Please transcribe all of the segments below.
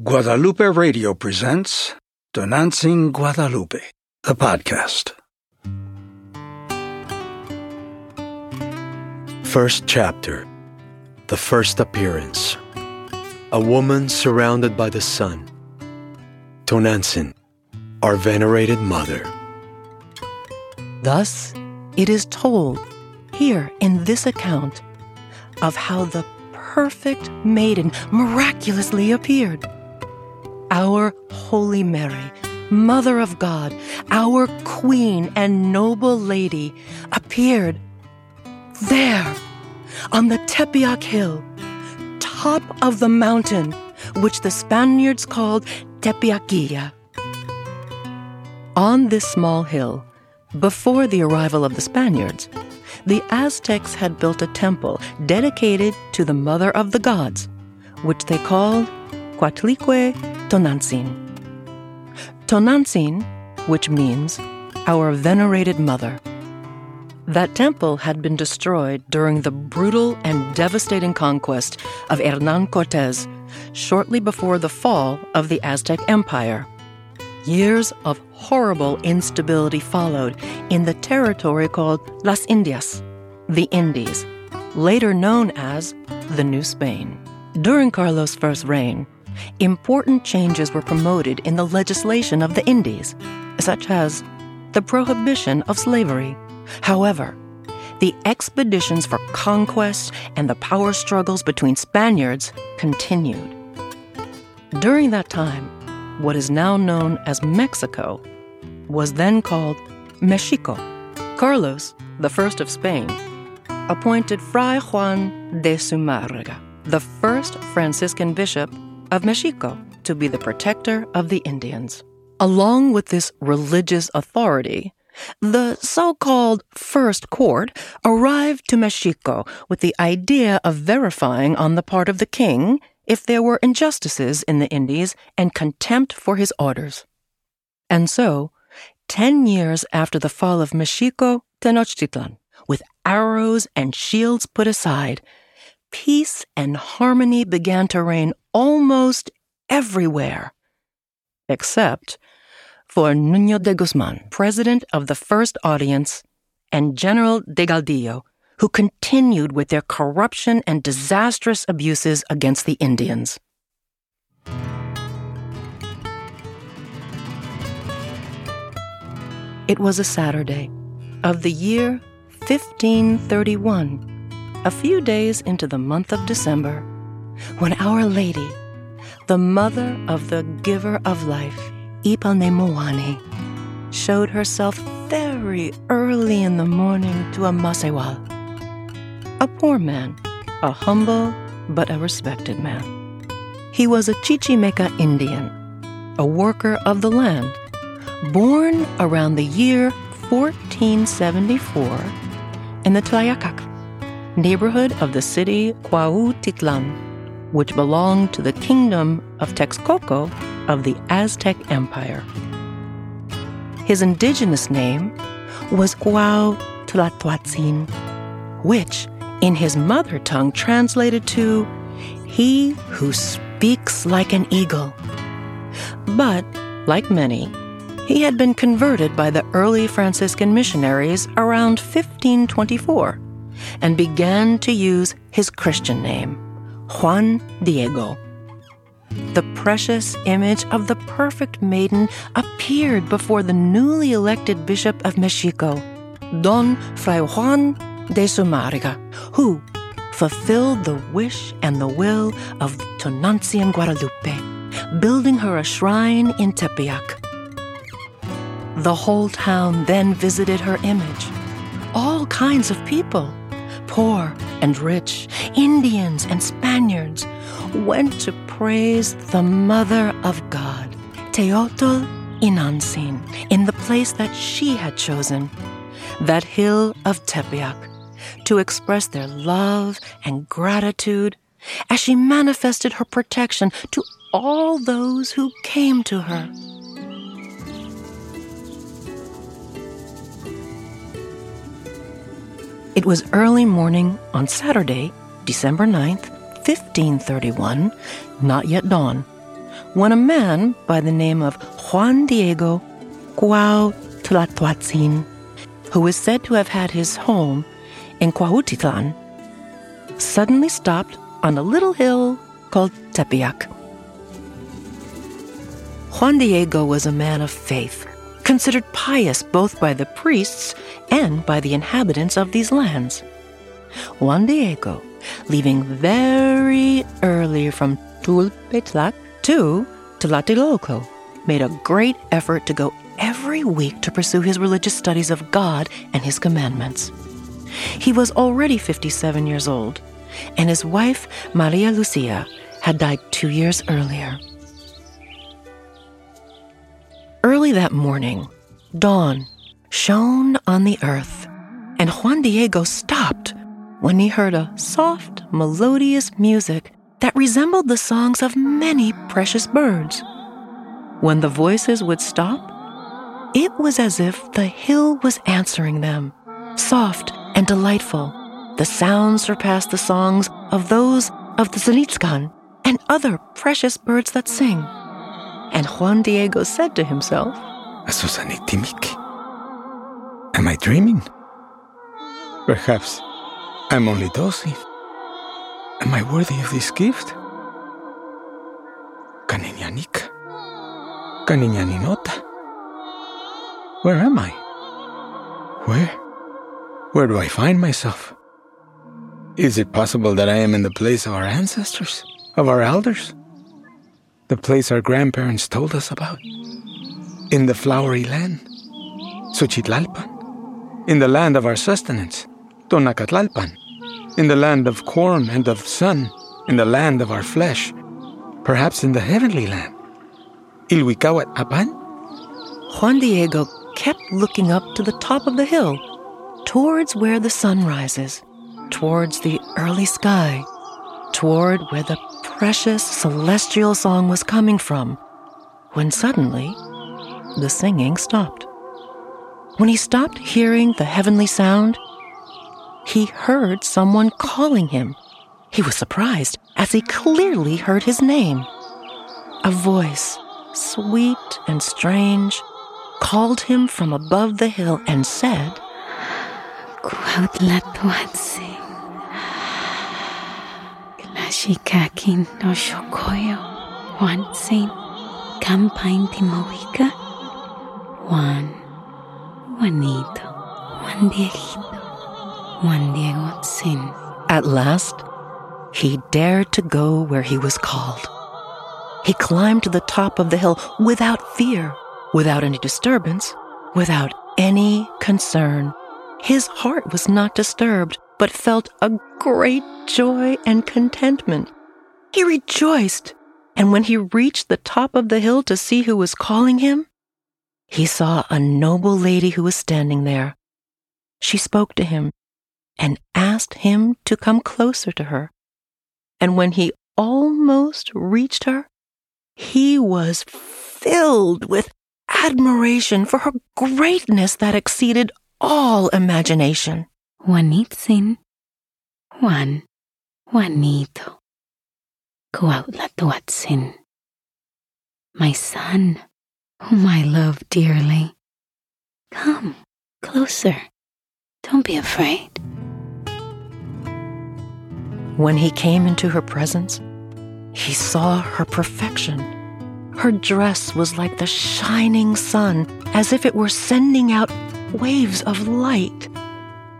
Guadalupe Radio presents Tonantzin Guadalupe, the podcast. First chapter The First Appearance A woman surrounded by the sun. Tonantzin, our venerated mother. Thus, it is told here in this account of how the perfect maiden miraculously appeared. Our Holy Mary, Mother of God, our Queen and Noble Lady, appeared there on the Tepeyac Hill, top of the mountain, which the Spaniards called Tepeyaquilla. On this small hill, before the arrival of the Spaniards, the Aztecs had built a temple dedicated to the Mother of the Gods, which they called Coatlicue Tonantzin. Tonantzin, which means our venerated mother. That temple had been destroyed during the brutal and devastating conquest of Hernan Cortez shortly before the fall of the Aztec Empire. Years of horrible instability followed in the territory called Las Indias, the Indies, later known as the New Spain. During Carlos' first reign, important changes were promoted in the legislation of the Indies, such as the prohibition of slavery. However, the expeditions for conquest and the power struggles between Spaniards continued. During that time, what is now known as Mexico was then called Mexico. Carlos, the first of Spain, appointed Fray Juan de Zumarraga, the first Franciscan bishop of Mexico, to be the protector of the Indians. Along with this religious authority, the so called First Court arrived to Mexico with the idea of verifying on the part of the king if there were injustices in the Indies and contempt for his orders. And so, ten years after the fall of Mexico Tenochtitlan, with arrows and shields put aside, peace and harmony began to reign almost everywhere, except for Nuño de Guzman, president of the First Audience, and General Delgadillo, who continued with their corruption and disastrous abuses against the Indians. It was a Saturday of the year 1531, a few days into the month of December, when Our Lady, the mother of the giver of life, Ipalnemoani, showed herself very early in the morning to a Macehual, a poor man, a humble but a respected man. He was a Chichimeca Indian, a worker of the land, born around the year 1474 in the Tlayacac, neighborhood of the city Cuautitlan, which belonged to the kingdom of Texcoco of the Aztec Empire. His indigenous name was Cuauhtlatoatzin, which in his mother tongue translated to He who speaks like an eagle. But, like many, he had been converted by the early Franciscan missionaries around 1524 and began to use his Christian name, Juan Diego. The precious image of the perfect maiden appeared before the newly elected Bishop of Mexico, Don Fray Juan de Zumarraga, who fulfilled the wish and the will of Tonantzin Guadalupe, building her a shrine in Tepeyac. The whole town then visited her image. All kinds of people, poor and rich, Indians and Spaniards, went to praise the Mother of God, Teotl Inantzin, in the place that she had chosen, that hill of Tepeyac, to express their love and gratitude as she manifested her protection to all those who came to her. It was early morning on Saturday, December 9th, 1531, not yet dawn, when a man by the name of Juan Diego Cuauhtlatoatzin, who is said to have had his home in Cuautitlan, suddenly stopped on a little hill called Tepeyac. Juan Diego was a man of faith, considered pious both by the priests and by the inhabitants of these lands. Juan Diego, leaving very early from Tulpetlac to Tlatelolco, made a great effort to go every week to pursue his religious studies of God and his commandments. He was already 57 years old, and his wife, Maria Lucia, had died two years earlier. Early that morning, dawn shone on the earth, and Juan Diego stopped when he heard a soft, melodious music that resembled the songs of many precious birds. When the voices would stop, it was as if the hill was answering them, soft and delightful. The sounds surpassed the songs of those of the Tzilitzcan and other precious birds that sing. And Juan Diego said to himself, Am I dreaming? Perhaps I'm only dozing. Am I worthy of this gift? Kaninyanika. Kaninyaninota. Where am I? Where? Where do I find myself? Is it possible that I am in the place of our ancestors, of our elders? The place our grandparents told us about? In the flowery land, Xochitlalpan? In the land of our sustenance, Tonacatlalpan? In the land of corn and of sun? In the land of our flesh? Perhaps in the heavenly land? Ilhuicauat Apan? Juan Diego kept looking up to the top of the hill, towards where the sun rises, towards the early sky, toward where the precious celestial song was coming from, when suddenly the singing stopped. When he stopped hearing the heavenly sound, he heard someone calling him. He was surprised as he clearly heard his name. A voice, sweet and strange, called him from above the hill and said, Cuauhtlatoatzin, Klashikakin no shokoyo, Juanzin, Campain Timowika, Juan, Juanito, Juan Dieguito, Juan Diego Sin. At last, he dared to go where he was called. He climbed to the top of the hill without fear without any disturbance, without any concern. His heart was not disturbed, but felt a great joy and contentment. He rejoiced, and when he reached the top of the hill to see who was calling him, he saw a noble lady who was standing there. She spoke to him and asked him to come closer to her. And when he almost reached her, he was filled with admiration for her greatness that exceeded all imagination. Juanitzin, Juan, Juanito, Cuauhtlatoatzin, my son, oh, whom I love dearly. Come closer. Don't be afraid. When he came into her presence, he saw her perfection her dress was like the shining sun, as if it were sending out waves of light.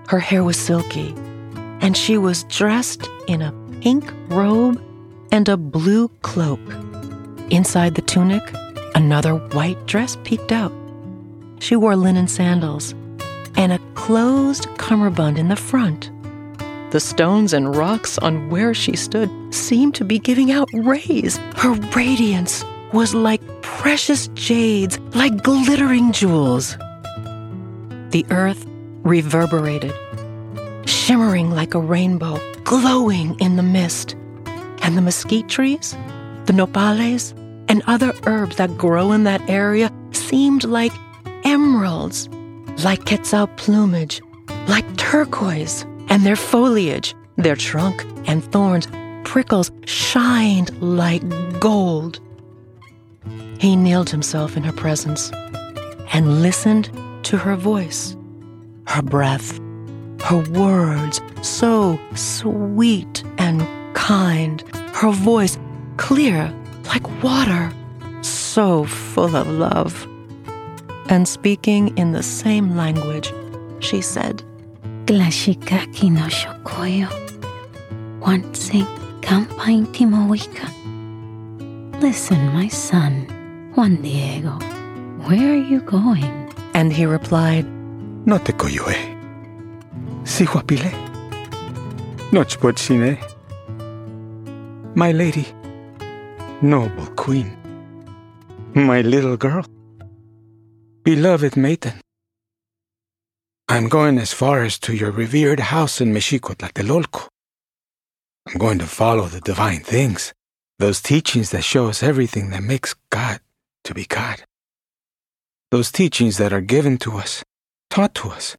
Her hair was silky, and she was dressed in a pink robe and a blue cloak. Inside the tunic, another white dress peeked out. She wore linen sandals and a closed cummerbund in the front. The stones and rocks on where she stood seemed to be giving out rays. Her radiance was like precious jades, like glittering jewels. The earth reverberated, shimmering like a rainbow, glowing in the mist. And the mesquite trees, the nopales, and other herbs that grow in that area seemed like emeralds, like quetzal plumage, like turquoise, and their foliage, their trunk and thorns, prickles shined like gold. He kneeled himself in her presence and listened to her voice, her breath, her words so sweet and kind, her voice clear like water, so full of love. And speaking in the same language, she said, Glashikaki no shokoyo. Wansi kampain timowika. Listen, my son, Juan Diego, where are you going? And he replied, No te coyoe. Si huapile. Nochpochine. My lady, noble queen, my little girl, beloved maiden. I'm going as far as to your revered house in Mexico, Tlatelolco. I'm going to follow the divine things, those teachings that show us everything that makes God to be God. Those teachings that are given to us, taught to us,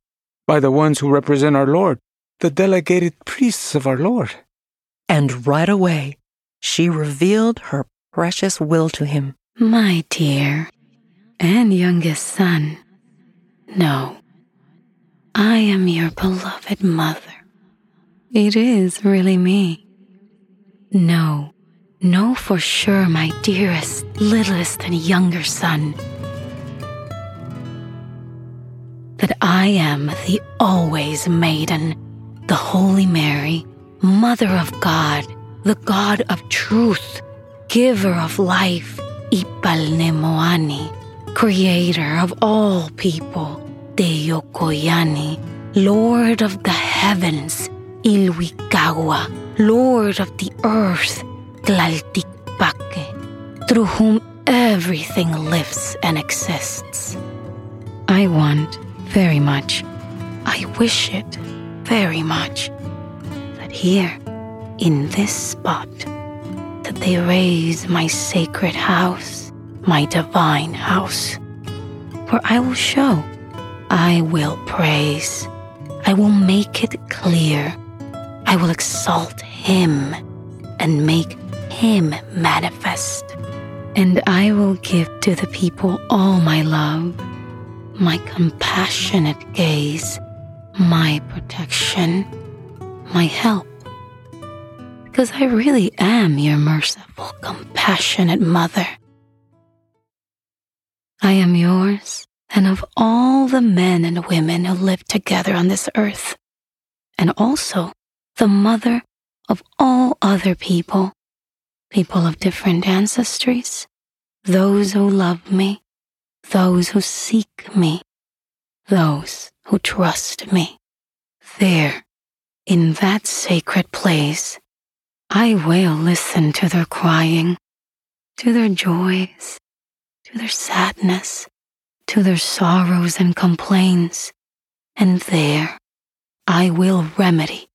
by the ones who represent our Lord, the delegated priests of our Lord. and right away she revealed her precious will to him. My dear and youngest son, no, I am your beloved mother. It is really me. No, know for sure, my dearest, littlest, and younger son, that I am the always maiden, the Holy Mary, Mother of God, the God of truth, giver of life, Ipalnemoani, creator of all people, Teyokoyani, Lord of the heavens, Ilwikawa, Lord of the earth, Tlaltikpake, through whom everything lives and exists. I want very much, I wish it very much, that here, in this spot, that they raise my sacred house, my divine house, where I will show, I will praise, I will make it clear, I will exalt Him and make Him manifest. And I will give to the people all my love, my compassionate gaze, my protection, my help because I really am your merciful, compassionate mother. I am yours and of all the men and women who live together on this earth, and also the mother of all other people, people of different ancestries, those who love me, those who seek me, those who trust me. There, in that sacred place, I will listen to their crying, to their joys, to their sadness, to their sorrows and complaints, and there I will remedy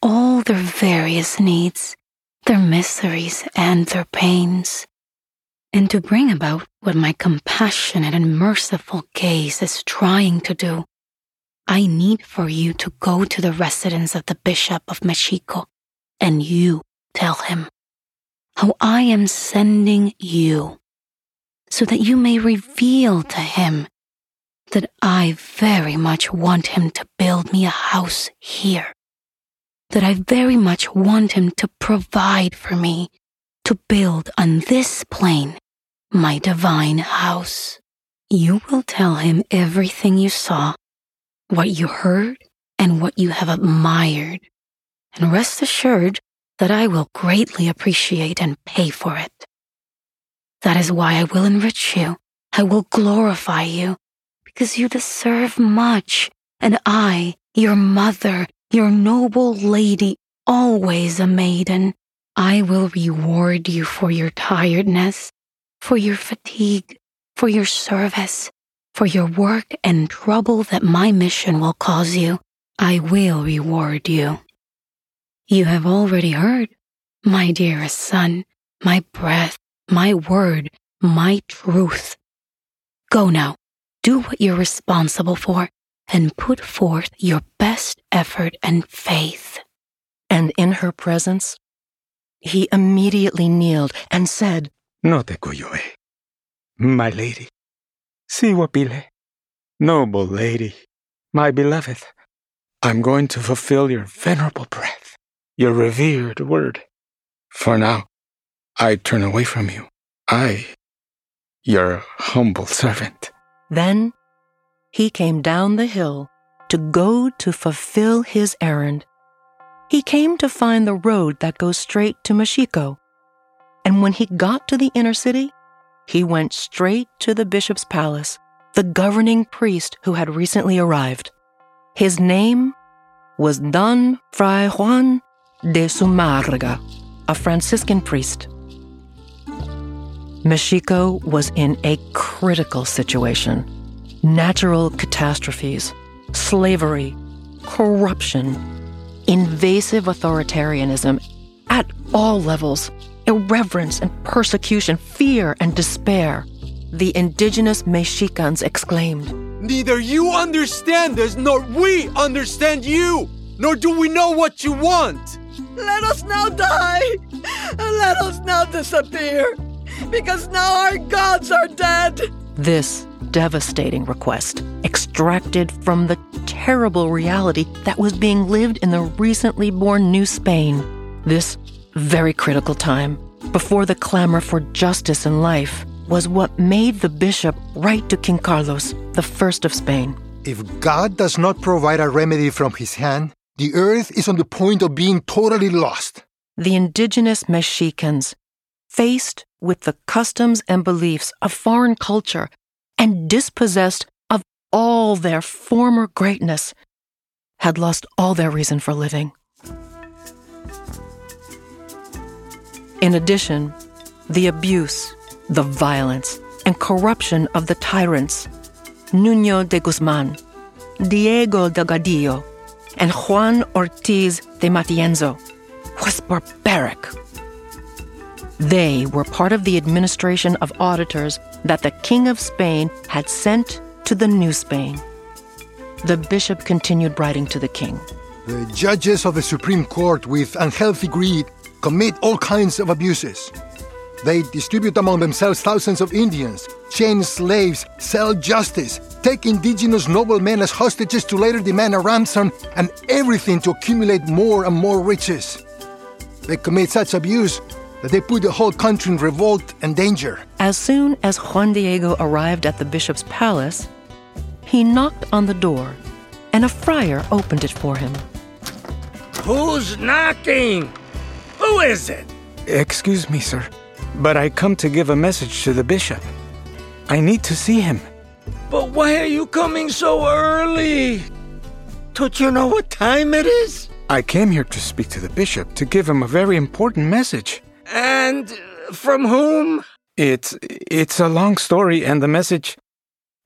all their various needs, their miseries, and their pains, and to bring about what my compassionate and merciful gaze is trying to do. I need for you to go to the residence of the Bishop of Mexico, and you tell him how I am sending you so that you may reveal to him that I very much want him to build me a house here, that I very much want him to provide for me to build on this plain my divine house. You will tell him everything you saw, what you heard, and what you have admired, and rest assured that I will greatly appreciate and pay for it. That is why I will enrich you. I will glorify you because you deserve much. And I, your mother, your noble lady, always a maiden, I will reward you for your tiredness, for your fatigue, for your service, for your work and trouble that my mission will cause you. I will reward you. You have already heard, my dearest son, my breath, my word, my truth. Go now, do what you're responsible for, and put forth your best effort and faith. And in her presence, he immediately kneeled and said, No te coyoe. My lady, Siwapile, noble lady, my beloved, I'm going to fulfill your venerable breath, your revered word. For now, I turn away from you. I, your humble servant. Then he came down the hill to go to fulfill his errand. He came to find the road that goes straight to Mexico. And when he got to the inner city, he went straight to the bishop's palace, the governing priest who had recently arrived. His name was Don Fray Juan de Zumarraga, a Franciscan priest. Mexico was in a critical situation. Natural catastrophes, slavery, corruption, invasive authoritarianism at all levels, irreverence and persecution, fear and despair. The indigenous Mexicans exclaimed, Neither you understand us, nor we understand you, nor do we know what you want. Let us now die, and let us now disappear, because now our gods are dead. This devastating request extracted from the terrible reality that was being lived in the recently born New Spain. This very critical time, before the clamor for justice and life, was what made the bishop write to King Carlos, the first of Spain. If God does not provide a remedy from his hand, the earth is on the point of being totally lost. The indigenous Mexicans, faced with the customs and beliefs of foreign culture and dispossessed of all their former greatness, had lost all their reason for living. In addition, the abuse, the violence, and corruption of the tyrants, Nuño de Guzman, Diego Delgadillo, and Juan Ortiz de Matienzo, was barbaric. They were part of the administration of auditors that the King of Spain had sent to the New Spain. The bishop continued writing to the king. The judges of the Supreme Court, with unhealthy greed, commit all kinds of abuses. They distribute among themselves thousands of Indians, chain slaves, sell justice, take indigenous noblemen as hostages to later demand a ransom, and everything to accumulate more and more riches. They commit such abuse that they put the whole country in revolt and danger. As soon as Juan Diego arrived at the bishop's palace, he knocked on the door, and a friar opened it for him. Who's knocking? Who is it? Excuse me, sir, but I come to give a message to the bishop. I need to see him. But why are you coming so early? Don't you know what time it is? I came here to speak to the bishop to give him a very important message. And uh, from whom? It's it's a long story, and the message,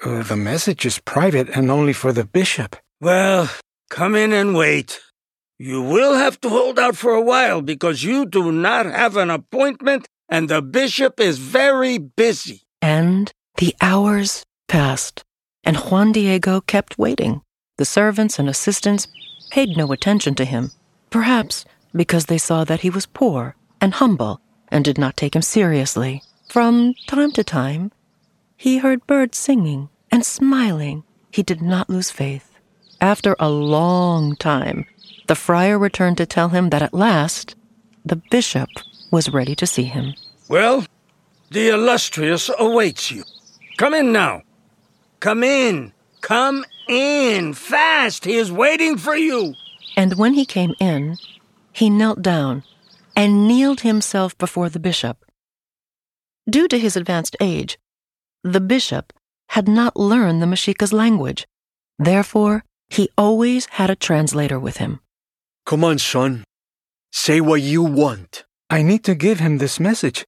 uh, the message is private and only for the bishop. Well, come in and wait. You will have to hold out for a while because you do not have an appointment and the bishop is very busy. And the hours passed, and Juan Diego kept waiting. The servants and assistants paid no attention to him, perhaps because they saw that he was poor and humble and did not take him seriously. From time to time, he heard birds singing and smiling. He did not lose faith. After a long time, the friar returned to tell him that at last the bishop was ready to see him. Well, the illustrious awaits you. Come in now. Come in. Come in. Fast. He is waiting for you. And when he came in, he knelt down and kneeled himself before the bishop. Due to his advanced age, the bishop had not learned the Mashika's language. Therefore, he always had a translator with him. Come on, son. Say what you want. I need to give him this message.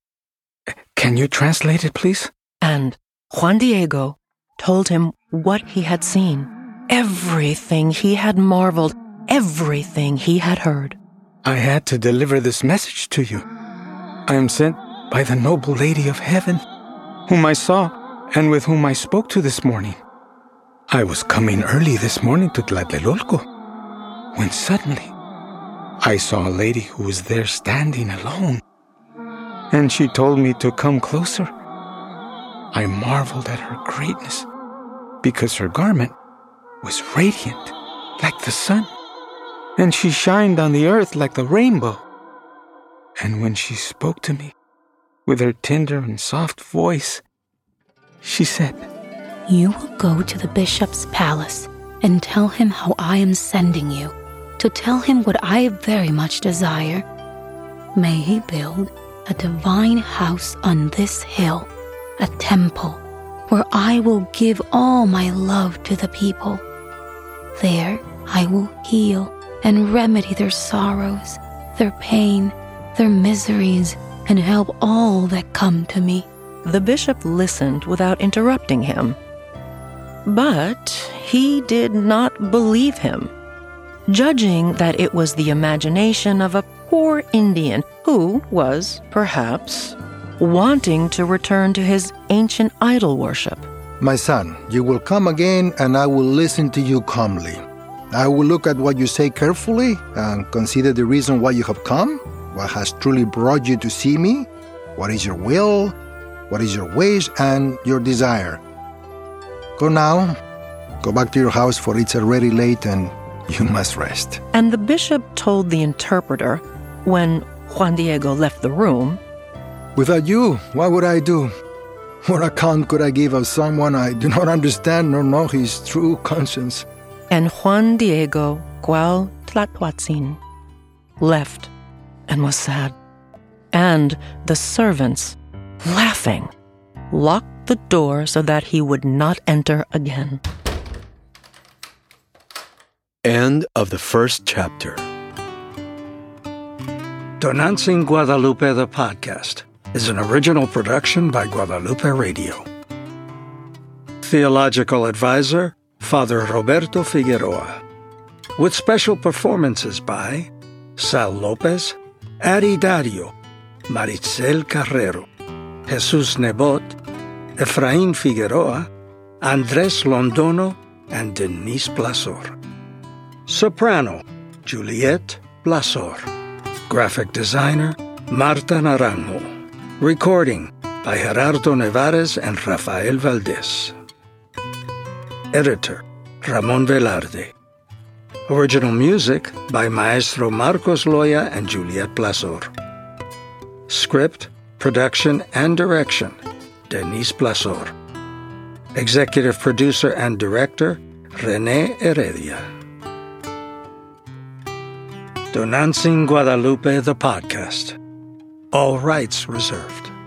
Can you translate it, please? And Juan Diego told him what he had seen, everything he had marveled, everything he had heard. I had to deliver this message to you. I am sent by the noble lady of heaven, whom I saw and with whom I spoke to this morning. I was coming early this morning to Tlatelolco, when suddenly I saw a lady who was there standing alone. And she told me to come closer. I marveled at her greatness because her garment was radiant like the sun, and she shined on the earth like the rainbow. And when she spoke to me with her tender and soft voice, she said, You will go to the bishop's palace and tell him how I am sending you, to tell him what I very much desire. May he build a divine house on this hill, a temple, where I will give all my love to the people. There I will heal and remedy their sorrows, their pain, their miseries, and help all that come to me. The bishop listened without interrupting him. But he did not believe him, judging that it was the imagination of a poor Indian who was, perhaps, wanting to return to his ancient idol worship. My son, you will come again and I will listen to you calmly. I will look at what you say carefully and consider the reason why you have come, what has truly brought you to see me, what is your will, what is your wish, and your desire. Go now, go back to your house, for it's already late and you must rest. And the bishop told the interpreter, when Juan Diego left the room, Without you, what would I do? What account could I give of someone I do not understand nor know his true conscience? and Juan Diego Cuau Tlatuatzin left and was sad. And the servants, laughing, locked the door so that he would not enter again. End of the first chapter. Tonantzin Guadalupe the podcast is an original production by Guadalupe Radio. Theological advisor Father Roberto Figueroa, with special performances by Sal Lopez, Ari Dario, Maritzel Carrero, Jesus Nebot, Efraín Figueroa, Andres Londono, and Denise Blasor. Soprano, Juliette Blasor. Graphic designer, Marta Naranjo. Recording by Gerardo Nevares and Rafael Valdez. Editor Ramon Velarde. Original music by Maestro Marcos Loya and Juliet Blasor. Script, production, and direction Denise Blasor. Executive producer and director Rene Heredia. Tonantzin Guadalupe, the podcast. All rights reserved.